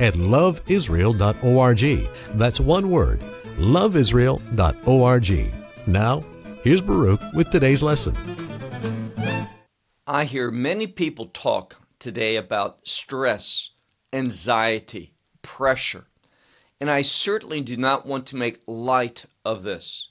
at loveisrael.org. That's one word, loveisrael.org. Now, here's Baruch with today's lesson. I hear many people talk today about stress, anxiety, pressure, and I certainly do not want to make light of this.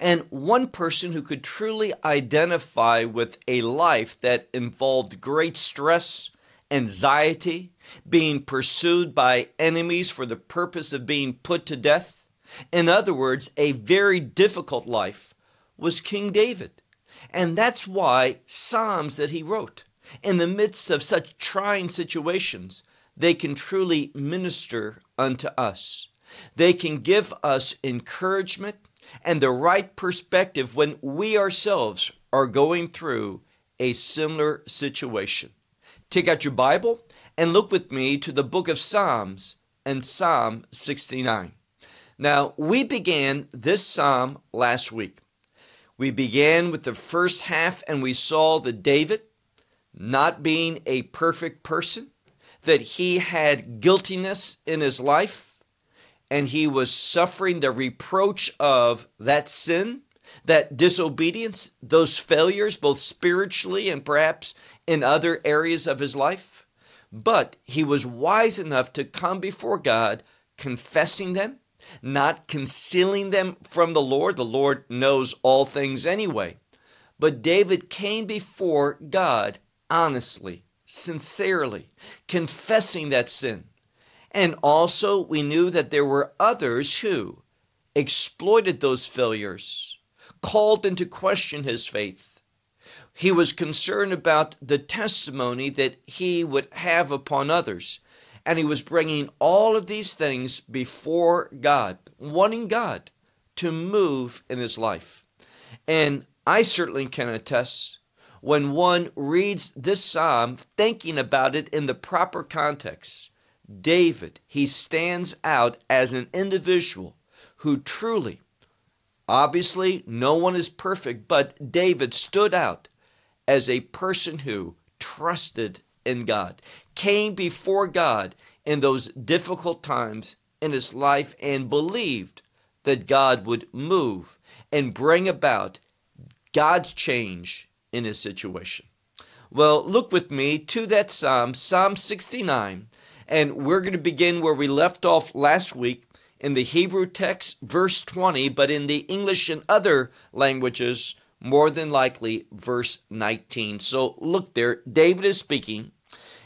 And one person who could truly identify with a life that involved great stress, anxiety, being pursued by enemies for the purpose of being put to death, in other words, a very difficult life, was King David. And that's why Psalms that he wrote, in the midst of such trying situations, they can truly minister unto us. They can give us encouragement and the right perspective when we ourselves are going through a similar situation. Take out your Bible and look with me to the book of Psalms and Psalm 69. Now, we began this psalm last week. We began with the first half and we saw that David, not being a perfect person, that he had guiltiness in his life and he was suffering the reproach of that sin, that disobedience, those failures, both spiritually and perhaps in other areas of his life. But he was wise enough to come before God, confessing them, not concealing them from the Lord. The Lord knows all things anyway. But David came before God honestly, sincerely, confessing that sin. And also, we knew that there were others who exploited those failures, called into question his faith. He was concerned about the testimony that he would have upon others. And he was bringing all of these things before God, wanting God to move in his life. And I certainly can attest when one reads this psalm, thinking about it in the proper context, David, he stands out as an individual who truly, obviously, no one is perfect, but David stood out as a person who trusted in God, came before God in those difficult times in his life, and believed that God would move and bring about God's change in his situation. Well, look with me to that Psalm, Psalm 69, and we're going to begin where we left off last week in the Hebrew text, verse 20, but in the English and other languages, more than likely, verse 19. So look there, David is speaking,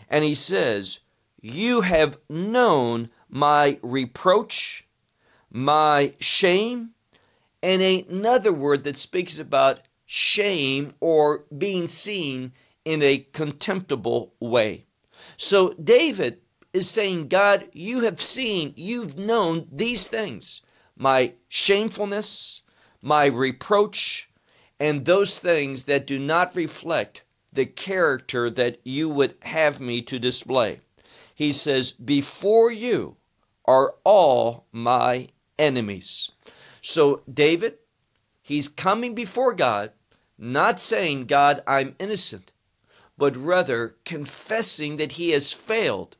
and he says, You have known my reproach, my shame, and another word that speaks about shame or being seen in a contemptible way. So David is saying, God, you have seen, you've known these things my shamefulness, my reproach, and those things that do not reflect the character that you would have me to display. He says, Before you are all my enemies. So, David, he's coming before God, not saying, God, I'm innocent, but rather confessing that he has failed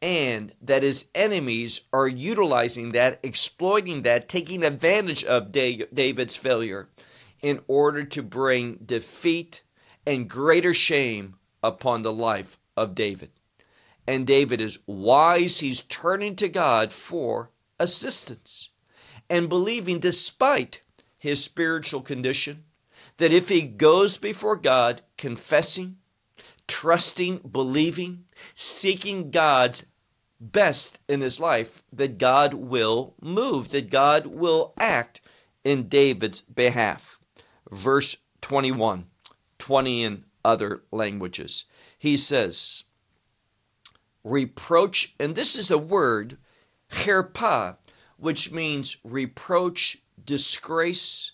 and that his enemies are utilizing that, exploiting that, taking advantage of David's failure in order to bring defeat and greater shame upon the life of David. And David is wise, he's turning to God for assistance and believing, despite his spiritual condition, that if he goes before God confessing, trusting, believing, seeking God's best in his life, that God will move, that God will act in David's behalf. Verse 21, 20 in other languages. He says, reproach, and this is a word Cherpa, which means reproach, disgrace.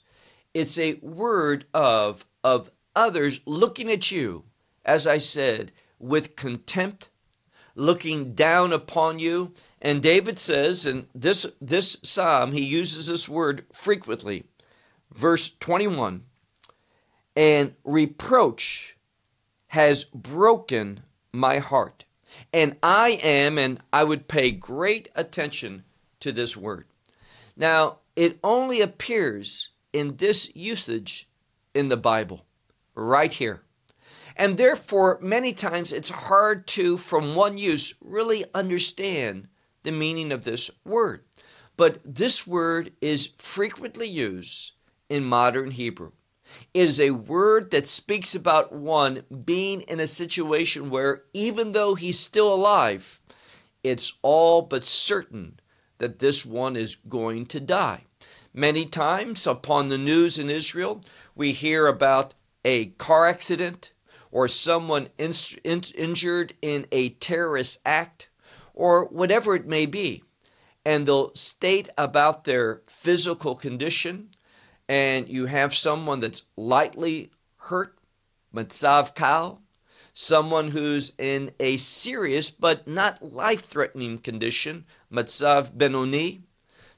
It's a word of, of others looking at you, as I said, with contempt, looking down upon you. And David says, and this, this psalm, he uses this word frequently. Verse 21 and reproach has broken my heart. And I am, and I would pay great attention to this word. Now, it only appears in this usage in the Bible, right here. And therefore, many times it's hard to, from one use, really understand the meaning of this word. But this word is frequently used in modern Hebrew. It is a word that speaks about one being in a situation where, even though he's still alive, it's all but certain that this one is going to die. Many times upon the news in Israel, we hear about a car accident or someone in, in, injured in a terrorist act or whatever it may be. And they'll state about their physical condition and you have someone that's lightly hurt, matzav kal, someone who's in a serious but not life-threatening condition, matzav benoni,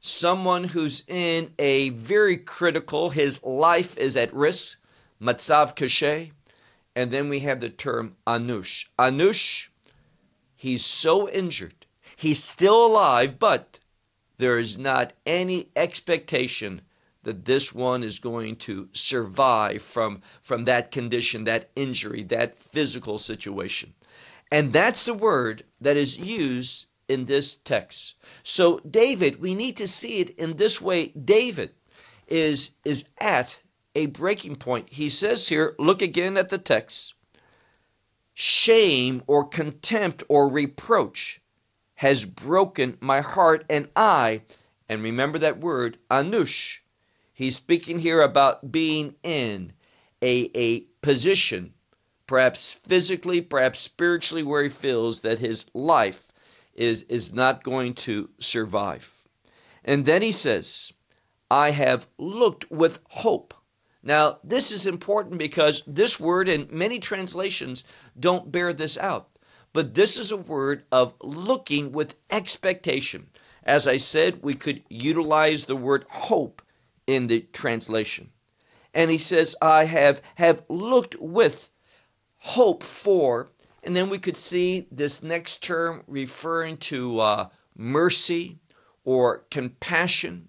someone who's in a very critical, his life is at risk, matzav kashe, and then we have the term anush. Anush, he's so injured, he's still alive, but there is not any expectation that this one is going to survive from, from that condition, that injury, that physical situation. And that's the word that is used in this text. So, David, we need to see it in this way. David is, is at a breaking point. He says here, look again at the text shame or contempt or reproach has broken my heart, and I, and remember that word, anush, He's speaking here about being in a, a position, perhaps physically, perhaps spiritually, where he feels that his life is, is not going to survive. And then he says, I have looked with hope. Now, this is important because this word and many translations don't bear this out. But this is a word of looking with expectation. As I said, we could utilize the word hope in the translation. And he says, I have, have looked with hope for, and then we could see this next term referring to uh, mercy or compassion,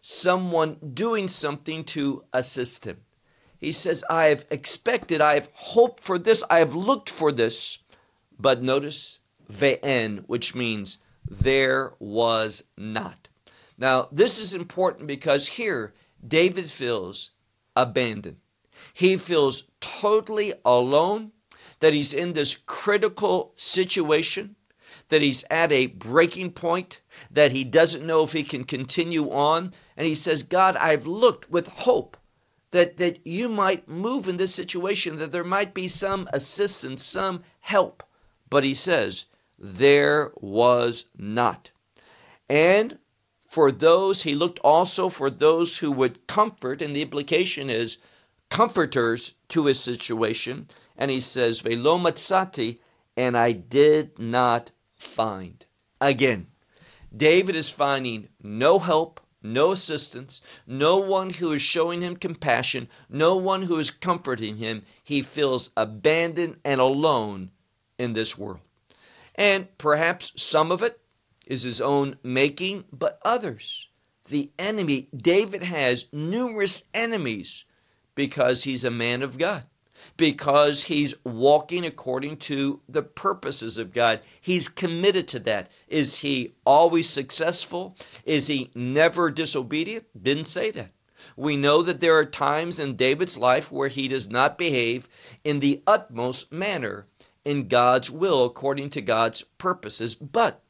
someone doing something to assist him. He says, I have expected, I have hoped for this, I have looked for this. But notice, ve'en, which means there was not. Now, this is important because here David feels abandoned. He feels totally alone, that he's in this critical situation, that he's at a breaking point, that he doesn't know if he can continue on. And he says, God, I've looked with hope that, that you might move in this situation, that there might be some assistance, some help. But he says, there was not. And for those, he looked also for those who would comfort, and the implication is comforters to his situation. And he says, Velo matzati, and I did not find. Again, David is finding no help, no assistance, no one who is showing him compassion, no one who is comforting him. He feels abandoned and alone in this world. And perhaps some of it is his own making, but others. The enemy, David has numerous enemies because he's a man of God, because he's walking according to the purposes of God. He's committed to that. Is he always successful? Is he never disobedient? Didn't say that. We know that there are times in David's life where he does not behave in the utmost manner in God's will according to God's purposes, but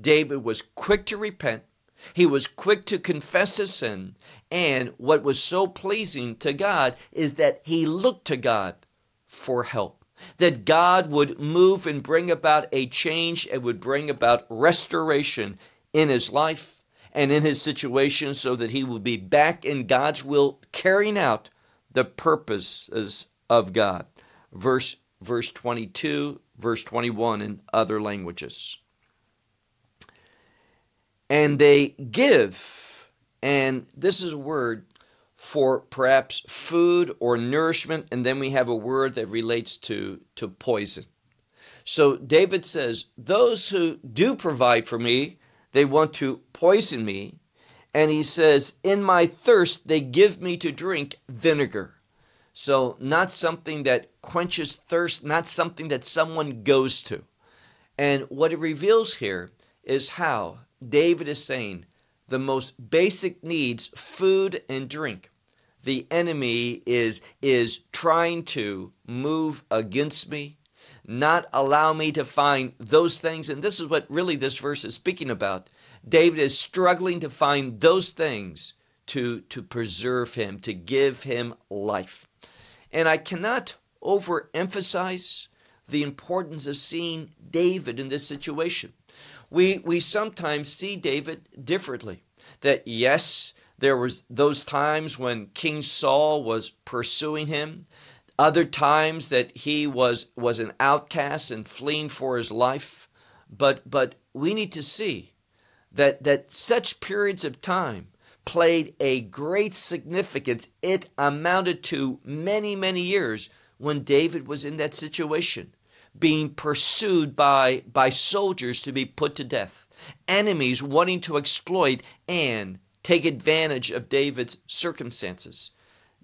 David was quick to repent. He was quick to confess his sin. And what was so pleasing to God is that he looked to God for help. That God would move and bring about a change and would bring about restoration in his life and in his situation so that he would be back in God's will, carrying out the purposes of God. Verse, verse 22, verse 21 in other languages. And they give, and this is a word for perhaps food or nourishment, and then we have a word that relates to, to poison. So David says, Those who do provide for me, they want to poison me. And he says, In my thirst, they give me to drink vinegar. So, not something that quenches thirst, not something that someone goes to. And what it reveals here is how David is saying the most basic needs, food and drink, the enemy is, is trying to move against me, not allow me to find those things. And this is what really this verse is speaking about. David is struggling to find those things to, to preserve him, to give him life. And I cannot overemphasize the importance of seeing David in this situation. We, we sometimes see David differently. That yes, there was those times when King Saul was pursuing him. Other times that he was was an outcast and fleeing for his life. But but we need to see that that such periods of time played a great significance. It amounted to many many years when David was in that situation being pursued by by soldiers to be put to death enemies wanting to exploit and take advantage of David's circumstances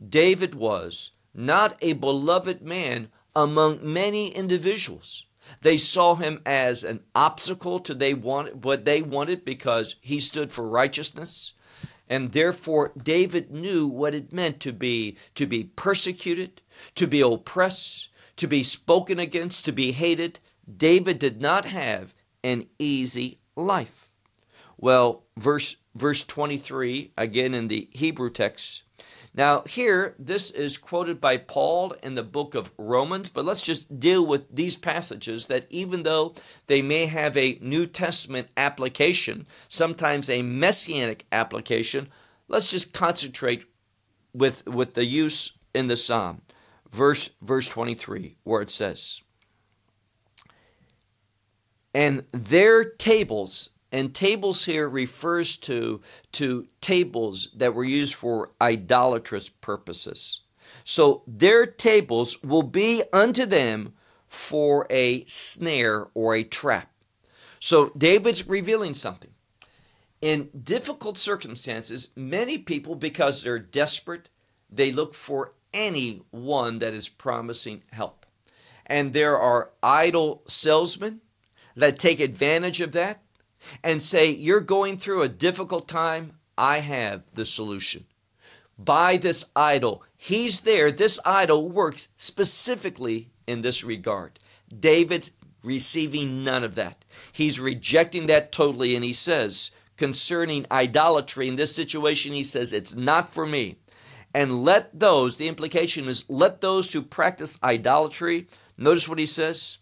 David was not a beloved man among many individuals. They saw him as an obstacle to they wanted, what they wanted because he stood for righteousness. And therefore David knew what it meant to be to be persecuted, to be oppressed, to be spoken against, to be hated. David did not have an easy life. Well, verse verse 23 again in the Hebrew text now, here, this is quoted by Paul in the book of Romans, but let's just deal with these passages that even though they may have a New Testament application, sometimes a messianic application, let's just concentrate with, with the use in the psalm. Verse, verse 23, where it says, And their tables and tables here refers to, to tables that were used for idolatrous purposes. So their tables will be unto them for a snare or a trap. So David's revealing something. In difficult circumstances, many people, because they're desperate, they look for anyone that is promising help. And there are idle salesmen that take advantage of that and say, You're going through a difficult time. I have the solution. Buy this idol. He's there. This idol works specifically in this regard. David's receiving none of that. He's rejecting that totally. And he says, concerning idolatry in this situation, he says, It's not for me. And let those, the implication is, let those who practice idolatry, notice what he says,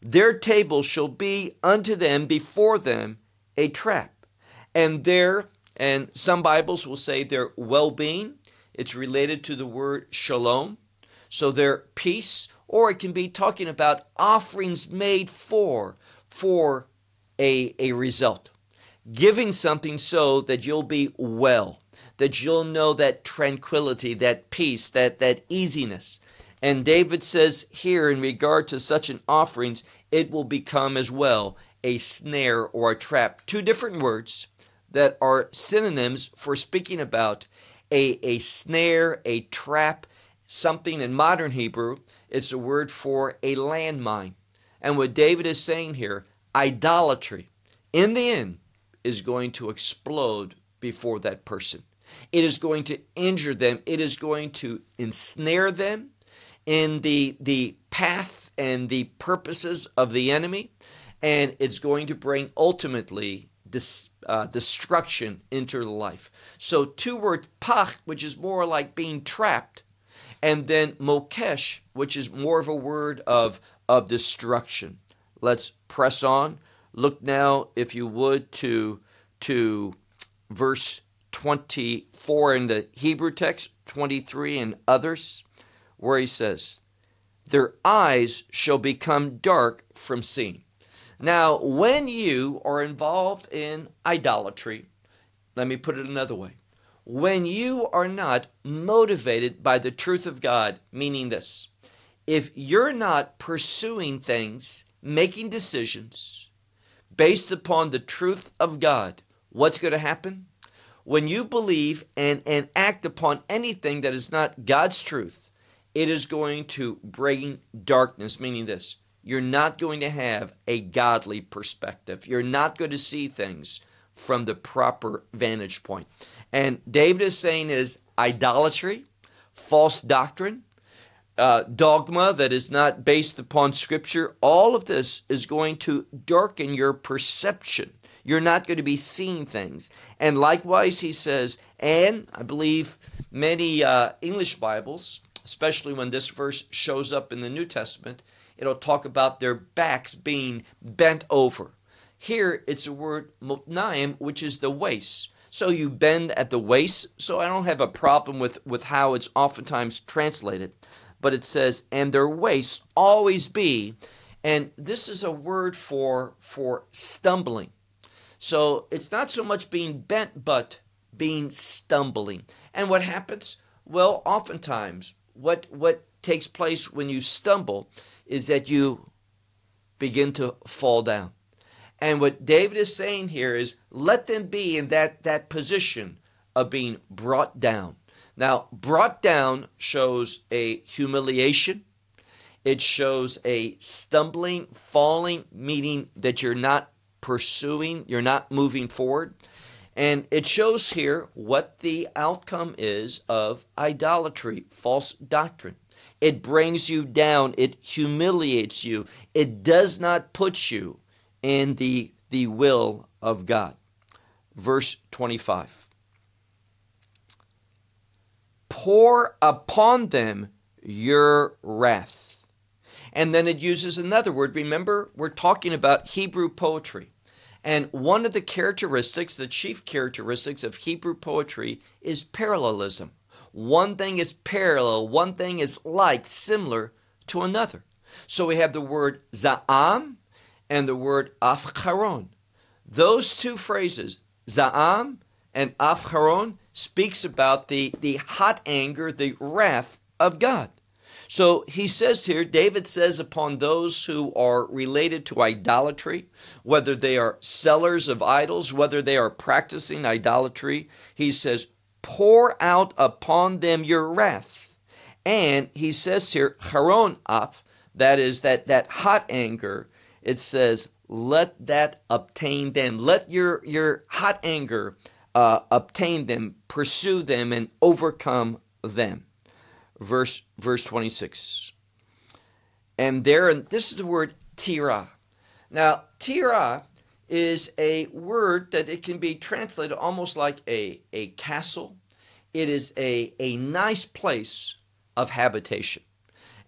their table shall be unto them before them a trap. And their, and some Bibles will say their well being, it's related to the word shalom. So their peace, or it can be talking about offerings made for, for a, a result. Giving something so that you'll be well, that you'll know that tranquility, that peace, that, that easiness. And David says here, in regard to such an offerings, it will become as well a snare or a trap. Two different words that are synonyms for speaking about a, a snare, a trap, something in modern Hebrew. It's a word for a landmine. And what David is saying here, idolatry, in the end, is going to explode before that person. It is going to injure them. It is going to ensnare them in the, the path and the purposes of the enemy and it's going to bring ultimately uh, destruction into life. So, two words, pach, which is more like being trapped, and then mokesh, which is more of a word of, of destruction. Let's press on. Look now, if you would, to, to verse 24 in the Hebrew text, 23 in others, where he says, Their eyes shall become dark from seeing. Now, when you are involved in idolatry, let me put it another way. When you are not motivated by the truth of God, meaning this, if you're not pursuing things, making decisions based upon the truth of God, what's going to happen? When you believe and, and act upon anything that is not God's truth, it is going to bring darkness, meaning this you're not going to have a godly perspective. You're not going to see things from the proper vantage point. And David is saying is idolatry, false doctrine, uh, dogma that is not based upon Scripture, all of this is going to darken your perception. You're not going to be seeing things. And likewise, he says, and I believe many uh, English Bibles, especially when this verse shows up in the New Testament, it'll talk about their backs being bent over. Here it's a word motnaim, which is the waist. So you bend at the waist. So I don't have a problem with, with how it's oftentimes translated. But it says, and their waists always be. And this is a word for for stumbling. So it's not so much being bent, but being stumbling. And what happens? Well, oftentimes what what takes place when you stumble is that you begin to fall down. And what David is saying here is let them be in that, that position of being brought down. Now, brought down shows a humiliation. It shows a stumbling, falling, meaning that you're not pursuing, you're not moving forward. And it shows here what the outcome is of idolatry, false doctrine. It brings you down. It humiliates you. It does not put you in the, the will of God. Verse 25 Pour upon them your wrath. And then it uses another word. Remember, we're talking about Hebrew poetry. And one of the characteristics, the chief characteristics of Hebrew poetry, is parallelism. One thing is parallel, one thing is like, similar to another. So we have the word za'am and the word afcharon. Those two phrases, za'am and afcharon, speaks about the, the hot anger, the wrath of God. So he says here, David says, upon those who are related to idolatry, whether they are sellers of idols, whether they are practicing idolatry, he says, pour out upon them your wrath. And he says here, Haron up, that is that, that hot anger, it says, let that obtain them. Let your, your hot anger uh, obtain them, pursue them, and overcome them. Verse, verse 26. And there, and this is the word tira. Now, tira is a word that it can be translated almost like a, a castle. It is a, a nice place of habitation.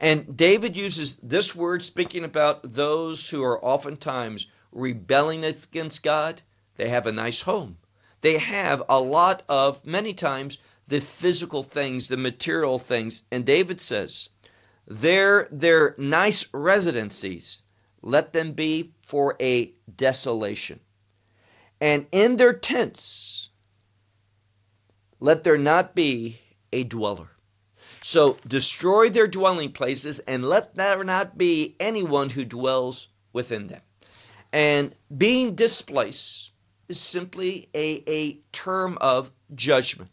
And David uses this word speaking about those who are oftentimes rebelling against God. They have a nice home. They have a lot of, many times, the physical things, the material things. And David says, their, their nice residencies, let them be for a desolation. And in their tents, let there not be a dweller. So destroy their dwelling places and let there not be anyone who dwells within them. And being displaced is simply a, a term of judgment.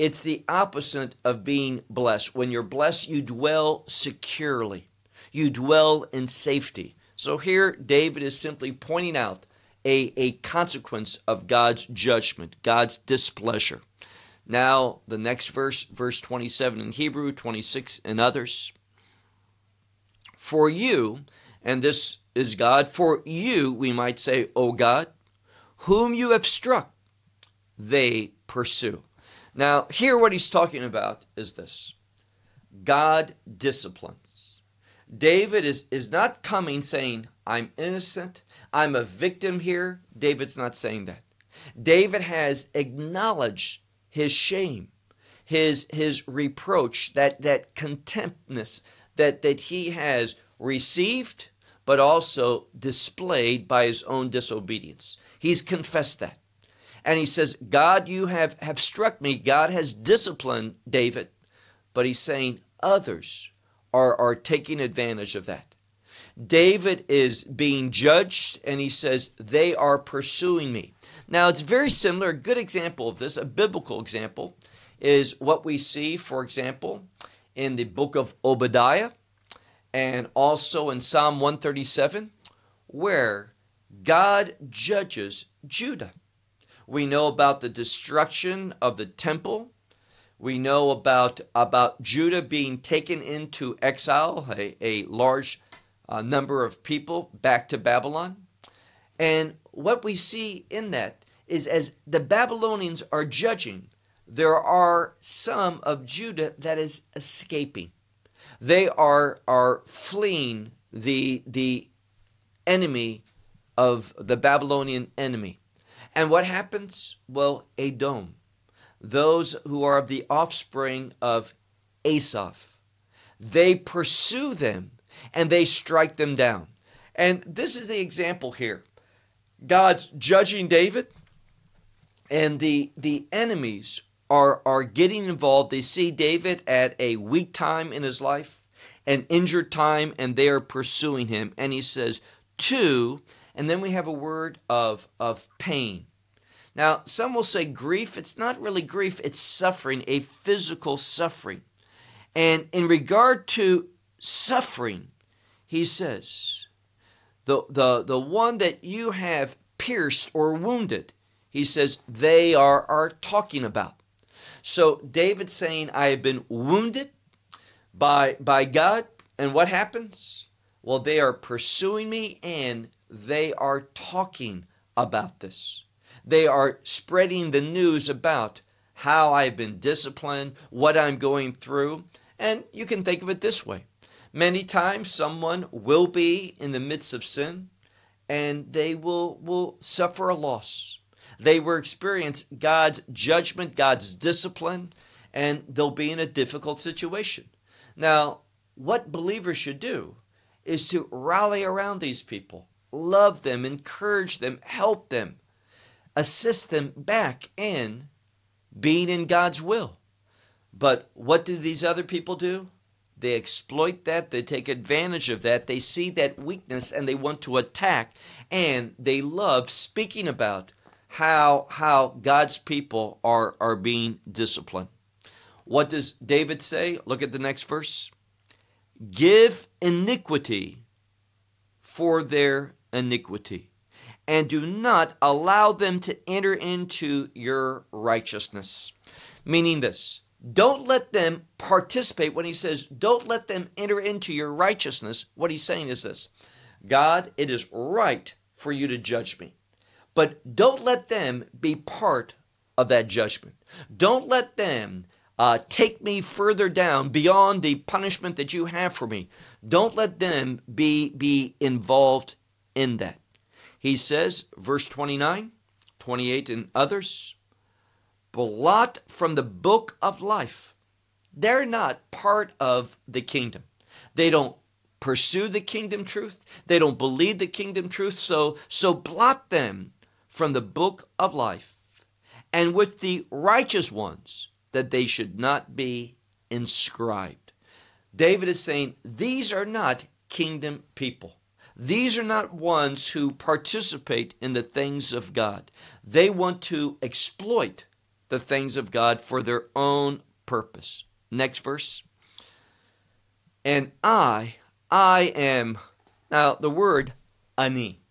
It's the opposite of being blessed. When you're blessed, you dwell securely, you dwell in safety. So here, David is simply pointing out a, a consequence of God's judgment, God's displeasure. Now, the next verse, verse 27 in Hebrew, 26 in others. For you, and this is God, for you, we might say, O God, whom you have struck, they pursue. Now, here what he's talking about is this God disciplines. David is, is not coming saying, I'm innocent, I'm a victim here. David's not saying that. David has acknowledged his shame, his his reproach, that that contemptness that that he has received, but also displayed by his own disobedience. He's confessed that. And he says, God, you have, have struck me. God has disciplined David. But he's saying others are, are taking advantage of that. David is being judged, and he says, They are pursuing me. Now, it's very similar. A good example of this, a biblical example, is what we see, for example, in the book of Obadiah and also in Psalm 137, where God judges Judah. We know about the destruction of the temple. We know about, about Judah being taken into exile, a, a large uh, number of people back to Babylon. And what we see in that is as the Babylonians are judging, there are some of Judah that is escaping. They are, are fleeing the, the enemy of the Babylonian enemy. And what happens? Well, Edom, those who are of the offspring of Asaph, they pursue them and they strike them down. And this is the example here. God's judging David, and the the enemies are are getting involved. They see David at a weak time in his life, an injured time, and they are pursuing him. And he says, two and then we have a word of, of pain. Now, some will say grief. It's not really grief, it's suffering, a physical suffering. And in regard to suffering, he says, the, the, the one that you have pierced or wounded, he says, they are, are talking about. So David saying, I have been wounded by, by God. And what happens? Well, they are pursuing me and they are talking about this. They are spreading the news about how I've been disciplined, what I'm going through. And you can think of it this way many times someone will be in the midst of sin and they will, will suffer a loss. They will experience God's judgment, God's discipline, and they'll be in a difficult situation. Now, what believers should do is to rally around these people love them, encourage them, help them, assist them back in being in God's will. But what do these other people do? They exploit that, they take advantage of that, they see that weakness and they want to attack, and they love speaking about how, how God's people are, are being disciplined. What does David say? Look at the next verse. Give iniquity for their iniquity, and do not allow them to enter into your righteousness. Meaning this, don't let them participate. When he says, don't let them enter into your righteousness, what he's saying is this God, it is right for you to judge me, but don't let them be part of that judgment. Don't let them uh, take me further down beyond the punishment that you have for me. Don't let them be, be involved in that. He says, verse 29, 28, and others, blot from the book of life. They're not part of the kingdom. They don't pursue the kingdom truth. They don't believe the kingdom truth. So, so blot them from the book of life and with the righteous ones that they should not be inscribed. David is saying these are not kingdom people. These are not ones who participate in the things of God. They want to exploit the things of God for their own purpose. Next verse. And I, I am, now the word ani.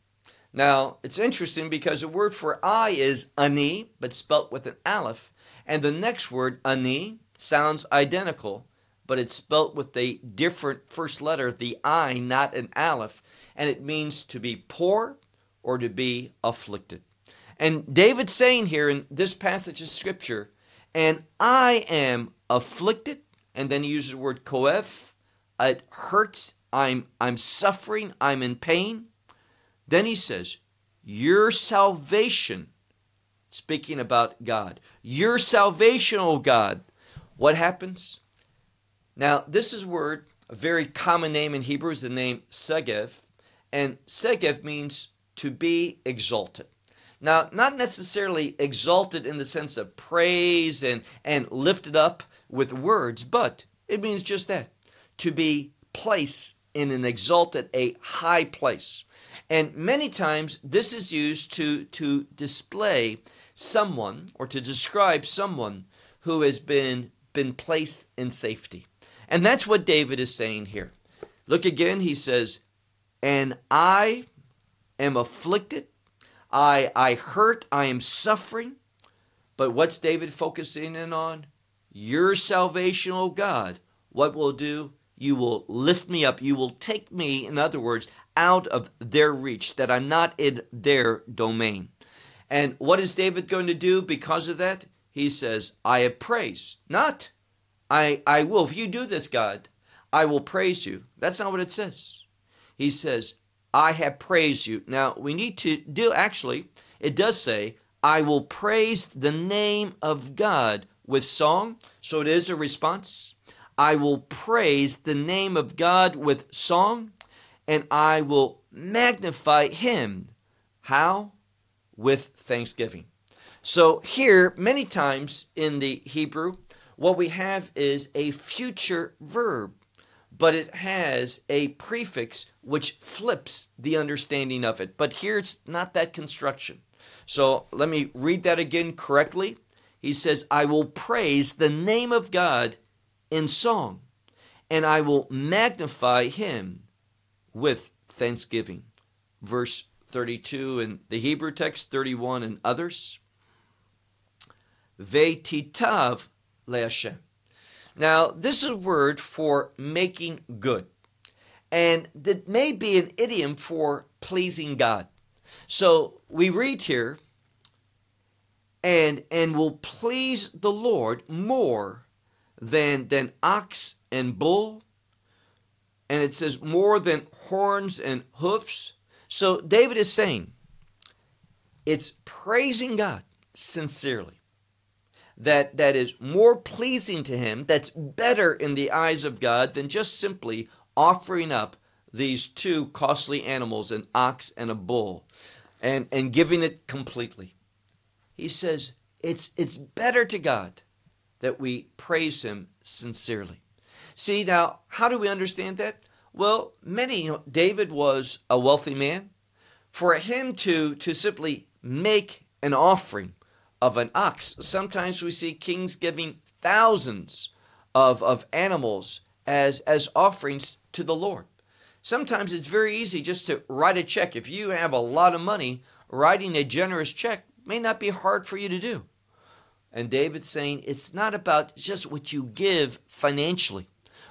Now it's interesting because the word for I is ani, but spelt with an aleph. And the next word, ani, sounds identical, but it's spelt with a different first letter, the ayin, not an aleph, and it means to be poor or to be afflicted. And David's saying here in this passage of scripture, and I am afflicted, and then he uses the word koef, it hurts, I'm I'm suffering, I'm in pain. Then he says, Your salvation speaking about God. Your salvation, O God. What happens? Now, this is a word, a very common name in Hebrew is the name Segev, and Segev means to be exalted. Now, not necessarily exalted in the sense of praise and, and lifted up with words, but it means just that to be placed in an exalted, a high place. And many times this is used to, to display someone or to describe someone who has been, been placed in safety. And that's what David is saying here. Look again, he says, And I am afflicted, I, I hurt, I am suffering. But what's David focusing in on? Your salvation, O God. What will do? You will lift me up. You will take me, in other words, out of their reach, that I'm not in their domain. And what is David going to do because of that? He says, I have praised. Not, I, I will. If you do this, God, I will praise you. That's not what it says. He says, I have praised you. Now, we need to do, actually, it does say, I will praise the name of God with song. So it is a response. I will praise the name of God with song, and I will magnify him. How? With thanksgiving. So here, many times in the Hebrew, what we have is a future verb, but it has a prefix which flips the understanding of it. But here it's not that construction. So let me read that again correctly. He says, I will praise the name of God in song, and I will magnify him with thanksgiving. Verse 32 in the Hebrew text, 31 and others. Ve'titav le'Hashem. Now, this is a word for making good. And that may be an idiom for pleasing God. So we read here, and and will please the Lord more than than ox and bull and it says more than horns and hoofs so david is saying it's praising god sincerely that that is more pleasing to him that's better in the eyes of god than just simply offering up these two costly animals an ox and a bull and and giving it completely he says it's it's better to god that we praise him sincerely. See, now, how do we understand that? Well, many, you know, David was a wealthy man. For him to, to simply make an offering of an ox, sometimes we see kings giving thousands of, of animals as, as offerings to the Lord. Sometimes it's very easy just to write a check. If you have a lot of money, writing a generous check may not be hard for you to do. And David's saying it's not about just what you give financially,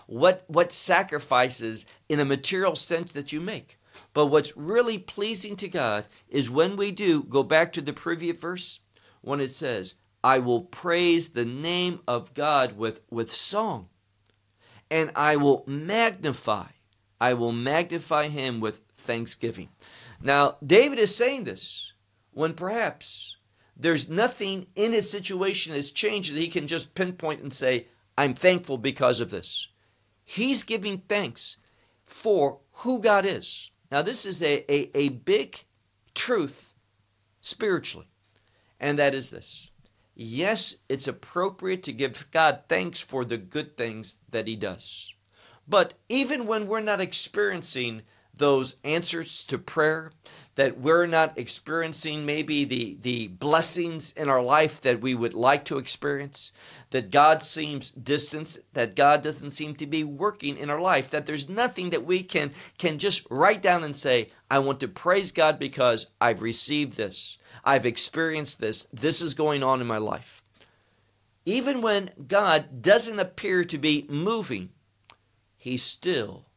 what, what sacrifices in a material sense that you make. But what's really pleasing to God is when we do, go back to the previous verse, when it says, I will praise the name of God with, with song, and I will magnify, I will magnify him with thanksgiving. Now, David is saying this when perhaps there's nothing in his situation that's changed that he can just pinpoint and say, I'm thankful because of this. He's giving thanks for who God is. Now, this is a, a, a big truth spiritually, and that is this. Yes, it's appropriate to give God thanks for the good things that He does. But even when we're not experiencing those answers to prayer, that we're not experiencing maybe the, the blessings in our life that we would like to experience, that God seems distant, that God doesn't seem to be working in our life, that there's nothing that we can, can just write down and say, I want to praise God because I've received this, I've experienced this, this is going on in my life. Even when God doesn't appear to be moving, He's still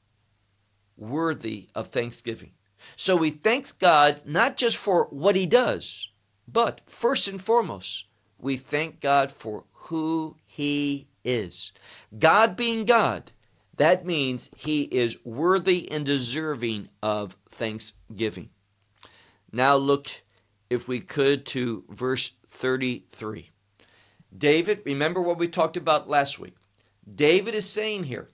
worthy of thanksgiving. So we thank God not just for what He does, but first and foremost, we thank God for who He is. God being God, that means He is worthy and deserving of thanksgiving. Now look if we could, to verse 33. David, remember what we talked about last week. David is saying here,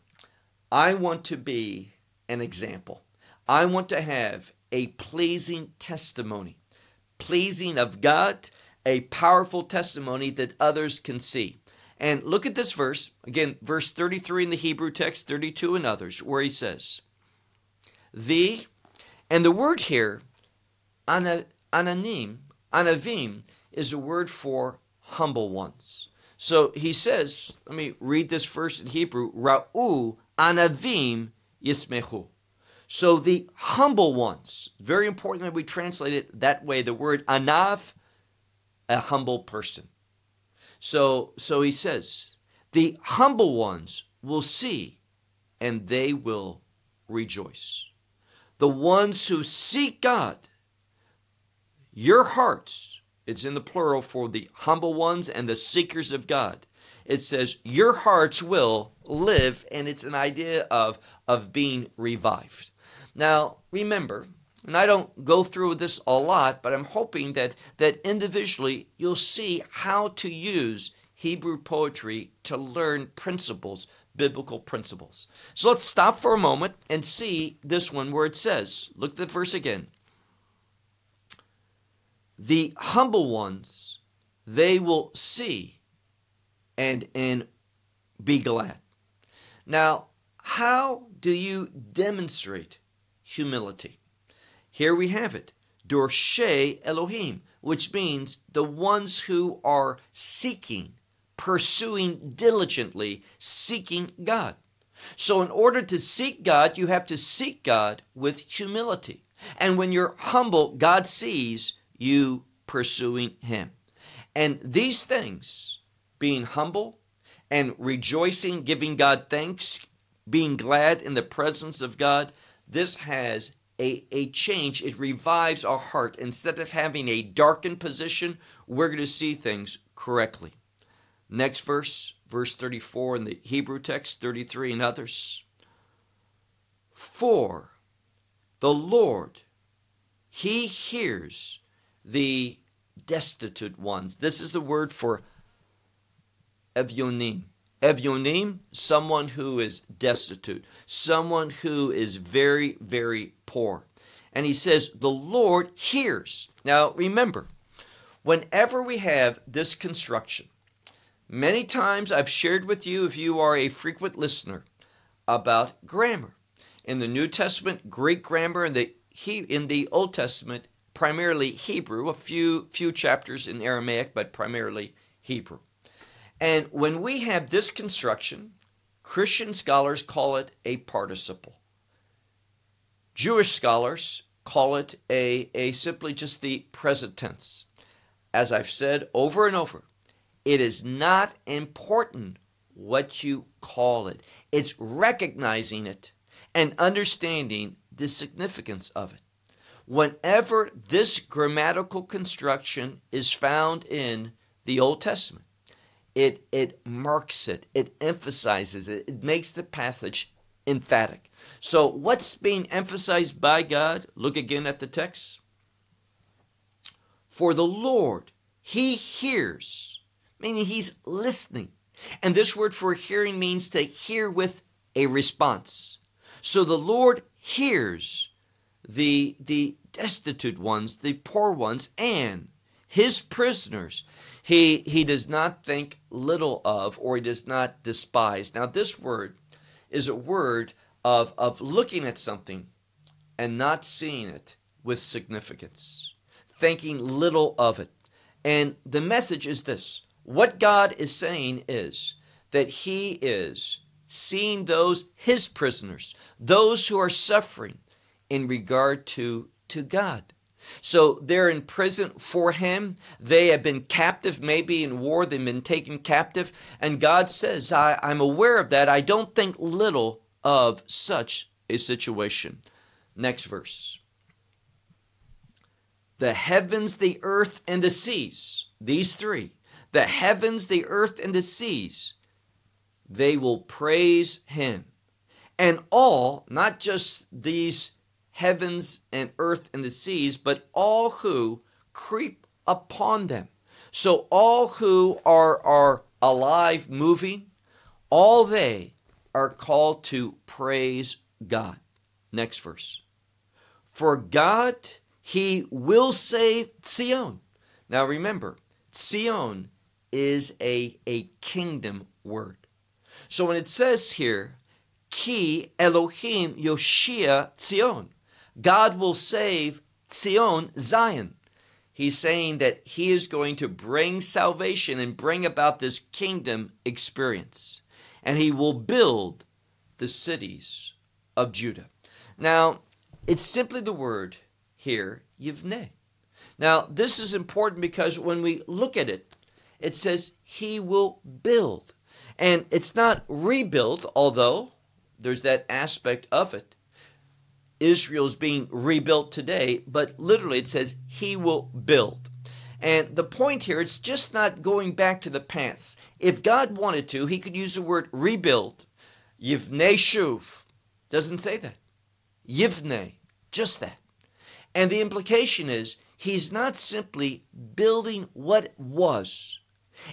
I want to be an example. I want to have a pleasing testimony, pleasing of God, a powerful testimony that others can see. And look at this verse, again, verse 33 in the Hebrew text, 32 in others, where he says, The, and the word here, ananim, anavim, is a word for humble ones. So he says, let me read this verse in Hebrew, Ra'u anavim yismechu. So the humble ones, very important that we translate it that way, the word anav, a humble person. So, so he says, the humble ones will see and they will rejoice. The ones who seek God, your hearts, it's in the plural for the humble ones and the seekers of God. It says, your hearts will live, and it's an idea of, of being revived. Now, remember, and I don't go through this a lot, but I'm hoping that, that individually you'll see how to use Hebrew poetry to learn principles, biblical principles. So let's stop for a moment and see this one where it says, look at the verse again. The humble ones, they will see and, and be glad. Now, how do you demonstrate humility? Here we have it. Dorshe Elohim, which means the ones who are seeking, pursuing diligently, seeking God. So, in order to seek God, you have to seek God with humility. And when you're humble, God sees you pursuing Him. And these things, being humble and rejoicing, giving God thanks, being glad in the presence of God, this has a, a change. It revives our heart. Instead of having a darkened position, we're going to see things correctly. Next verse, verse 34 in the Hebrew text, 33 in others. For the Lord, He hears the destitute ones. This is the word for evyonim. Evyonim, someone who is destitute, someone who is very, very poor. And he says, The Lord hears. Now remember, whenever we have this construction, many times I've shared with you, if you are a frequent listener, about grammar. In the New Testament, Greek grammar, in the, he in the Old Testament, primarily Hebrew, a few, few chapters in Aramaic, but primarily Hebrew. And when we have this construction, Christian scholars call it a participle. Jewish scholars call it a, a simply just the present tense. As I've said over and over, it is not important what you call it. It's recognizing it and understanding the significance of it. Whenever this grammatical construction is found in the Old Testament, it it marks it it emphasizes it it makes the passage emphatic. So what's being emphasized by god? Look again at the text. For the lord he hears meaning he's listening. And this word for hearing means to hear with a response. So the lord hears the the destitute ones the poor ones and his prisoners he, he does not think little of or he does not despise. Now, this word is a word of, of looking at something and not seeing it with significance, thinking little of it. And the message is this what God is saying is that He is seeing those, His prisoners, those who are suffering in regard to, to God. So they're in prison for him. They have been captive, maybe in war, they've been taken captive. And God says, I, I'm aware of that. I don't think little of such a situation. Next verse. The heavens, the earth, and the seas, these three, the heavens, the earth, and the seas, they will praise him. And all, not just these heavens and earth and the seas, but all who creep upon them. So all who are, are alive, moving, all they are called to praise God. Next verse. For God, He will save Zion. Now remember, Zion is a, a kingdom word. So when it says here, Ki Elohim Yoshia Zion, God will save Zion, Zion. He's saying that he is going to bring salvation and bring about this kingdom experience. And he will build the cities of Judah. Now, it's simply the word here, Yivneh. Now, this is important because when we look at it, it says he will build. And it's not rebuilt, although there's that aspect of it. Israel's being rebuilt today, but literally it says he will build. And the point here, it's just not going back to the past. If God wanted to, he could use the word rebuild. Yivne shuv. Doesn't say that. Yivne. Just that. And the implication is he's not simply building what was.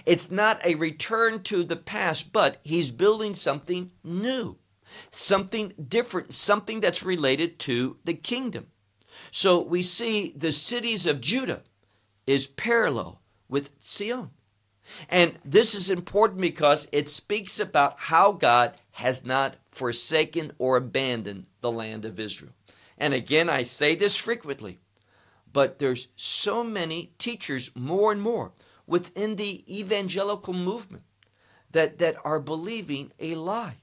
It's not a return to the past, but he's building something new, something different, something that's related to the kingdom. So we see the cities of Judah is parallel with Zion. And this is important because it speaks about how God has not forsaken or abandoned the land of Israel. And again, I say this frequently, but there's so many teachers more and more within the evangelical movement that, that are believing a lie,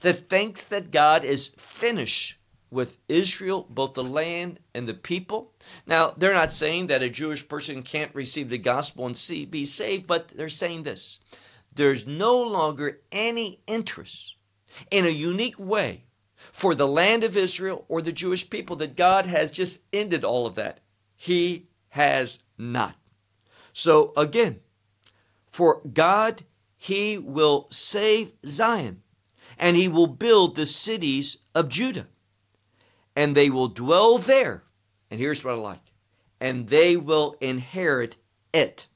that thinks that God is finished with Israel, both the land and the people. Now, they're not saying that a Jewish person can't receive the gospel and see, be saved, but they're saying this there's no longer any interest in a unique way for the land of Israel or the Jewish people that God has just ended all of that. He has not. So again, for God, He will save Zion and He will build the cities of Judah and they will dwell there. And here's what I like and they will inherit it.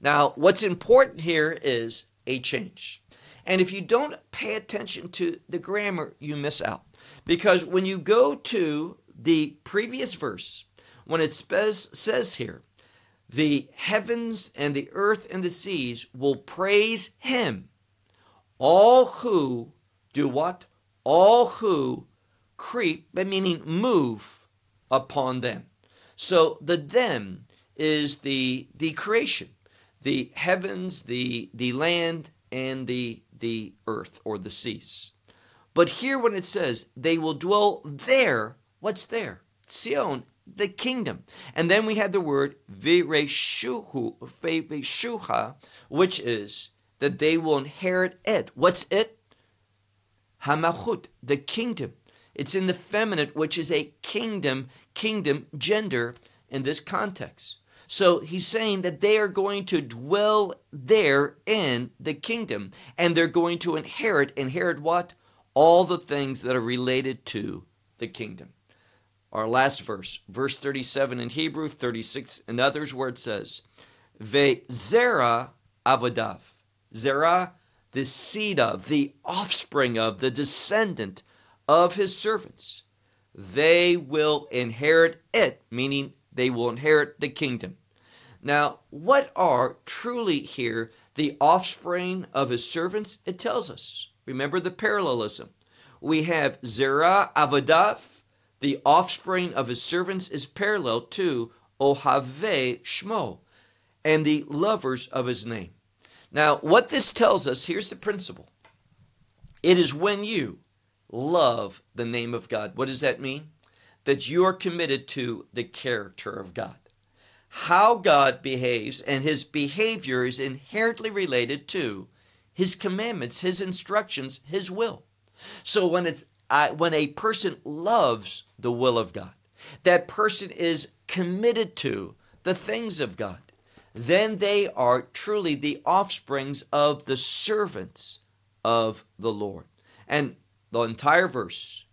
Now, what's important here is a change. And if you don't pay attention to the grammar, you miss out. Because when you go to the previous verse, when it says, here, the heavens and the earth and the seas will praise him. All who do what? All who creep, meaning move upon them. So the them is the the creation, the heavens, the the land, and the the earth or the seas. But here when it says they will dwell there, what's there? Zion the kingdom. And then we have the word vireshuha, which is that they will inherit it. What's it? Hamachut, the kingdom. It's in the feminine, which is a kingdom, kingdom gender in this context. So he's saying that they are going to dwell there in the kingdom and they're going to inherit, inherit what? All the things that are related to the kingdom our last verse, verse 37 in Hebrew, 36 in others, where it says, Ve zera avodav. Zera, the seed of, the offspring of, the descendant of his servants. They will inherit it, meaning they will inherit the kingdom. Now, what are truly here the offspring of his servants? It tells us. Remember the parallelism. We have Zerah Avodav, the offspring of his servants is parallel to Ohave Shmo and the lovers of his name. Now, what this tells us, here's the principle. It is when you love the name of God. What does that mean? That you are committed to the character of God. How God behaves and his behavior is inherently related to his commandments, his instructions, his will. So when it's I, when a person loves the will of God, that person is committed to the things of God, then they are truly the offsprings of the servants of the Lord. And the entire verse,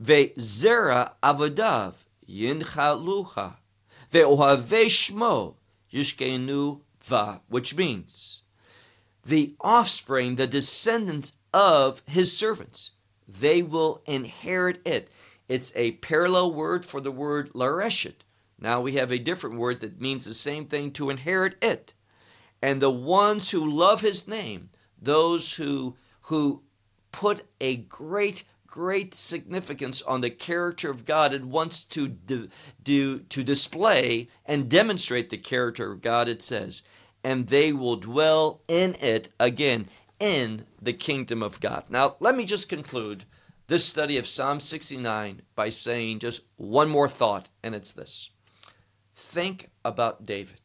Ve'zera avodav yinchalucha. Ve'ohavei shmo yishkenu va, which means the offspring, the descendants of his servants, they will inherit it. It's a parallel word for the word lareshet. Now we have a different word that means the same thing to inherit it. And the ones who love his name, those who who put a great great significance on the character of God and wants to do, do to display and demonstrate the character of God it says and they will dwell in it again in the kingdom of God. Now let me just conclude this study of Psalm 69 by saying just one more thought and it's this. Think about David.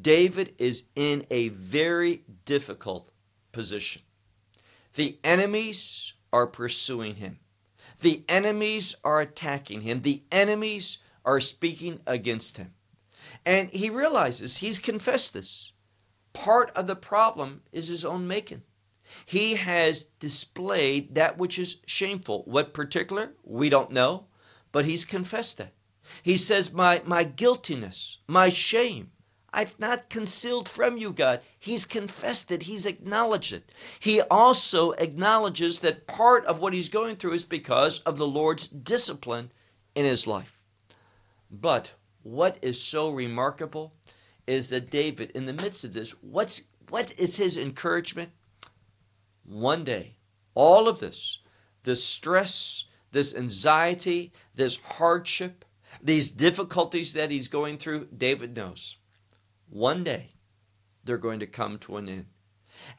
David is in a very difficult position. The enemies are pursuing him. The enemies are attacking him. The enemies are speaking against him. And he realizes he's confessed this. Part of the problem is his own making. He has displayed that which is shameful. What particular? We don't know, but he's confessed that. He says, My, my guiltiness, my shame, I've not concealed from you, God. He's confessed it, he's acknowledged it. He also acknowledges that part of what he's going through is because of the Lord's discipline in his life. But what is so remarkable is that David, in the midst of this, what's what is his encouragement? One day, all of this, this stress, this anxiety, this hardship, these difficulties that he's going through, David knows one day they're going to come to an end.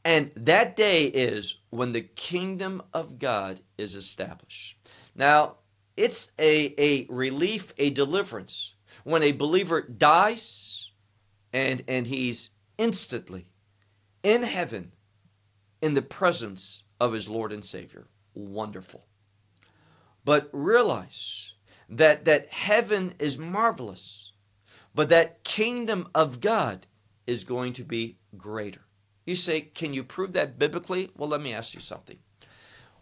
And that day is when the kingdom of God is established. Now, it's a, a relief, a deliverance. When a believer dies and, and he's instantly in heaven in the presence of his Lord and Savior. Wonderful. But realize that, that heaven is marvelous but that kingdom of God is going to be greater. You say, can you prove that biblically? Well, let me ask you something.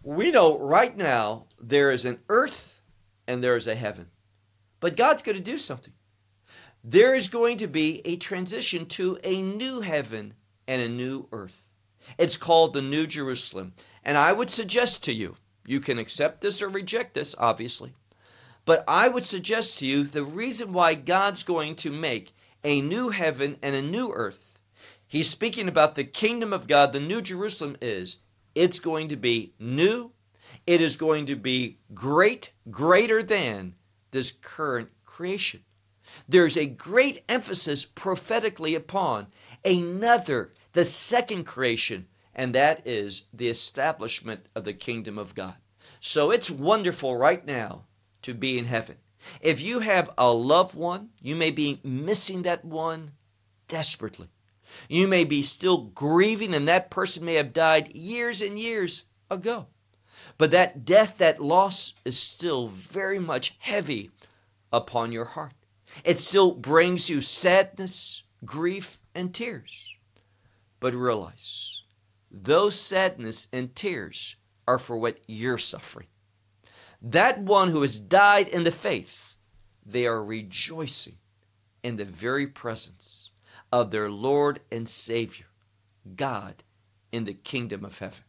We know right now there is an earth and there is a heaven, but God's going to do something. There is going to be a transition to a new heaven and a new earth. It's called the New Jerusalem. And I would suggest to you, you can accept this or reject this, obviously. But I would suggest to you the reason why God's going to make a new heaven and a new earth, he's speaking about the kingdom of God, the new Jerusalem is, it's going to be new, it is going to be great, greater than this current creation. There's a great emphasis prophetically upon another, the second creation, and that is the establishment of the kingdom of God. So it's wonderful right now to be in heaven. If you have a loved one, you may be missing that one desperately. You may be still grieving, and that person may have died years and years ago. But that death, that loss, is still very much heavy upon your heart. It still brings you sadness, grief, and tears. But realize those sadness and tears are for what you're suffering that one who has died in the faith, they are rejoicing in the very presence of their Lord and Savior, God, in the kingdom of heaven.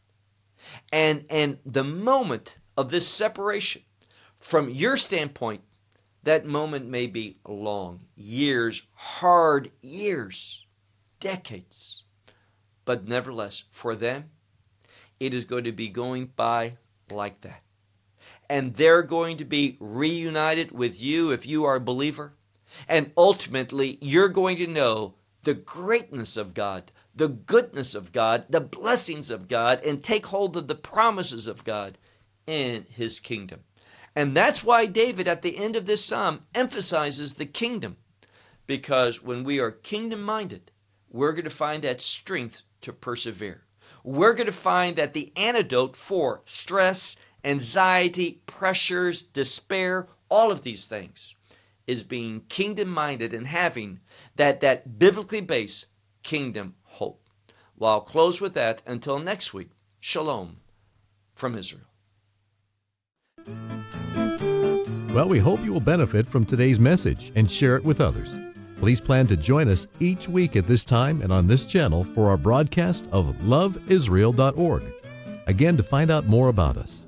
And, and the moment of this separation, from your standpoint, that moment may be long, years, hard years, decades. But nevertheless, for them, it is going to be going by like that and they're going to be reunited with you if you are a believer. And ultimately, you're going to know the greatness of God, the goodness of God, the blessings of God, and take hold of the promises of God in His kingdom. And that's why David, at the end of this psalm, emphasizes the kingdom. Because when we are kingdom minded, we're going to find that strength to persevere. We're going to find that the antidote for stress anxiety, pressures, despair, all of these things is being kingdom minded and having that, that biblically based kingdom hope. Well, I'll close with that until next week. Shalom from Israel. Well, we hope you will benefit from today's message and share it with others. Please plan to join us each week at this time and on this channel for our broadcast of loveisrael.org. Again, to find out more about us,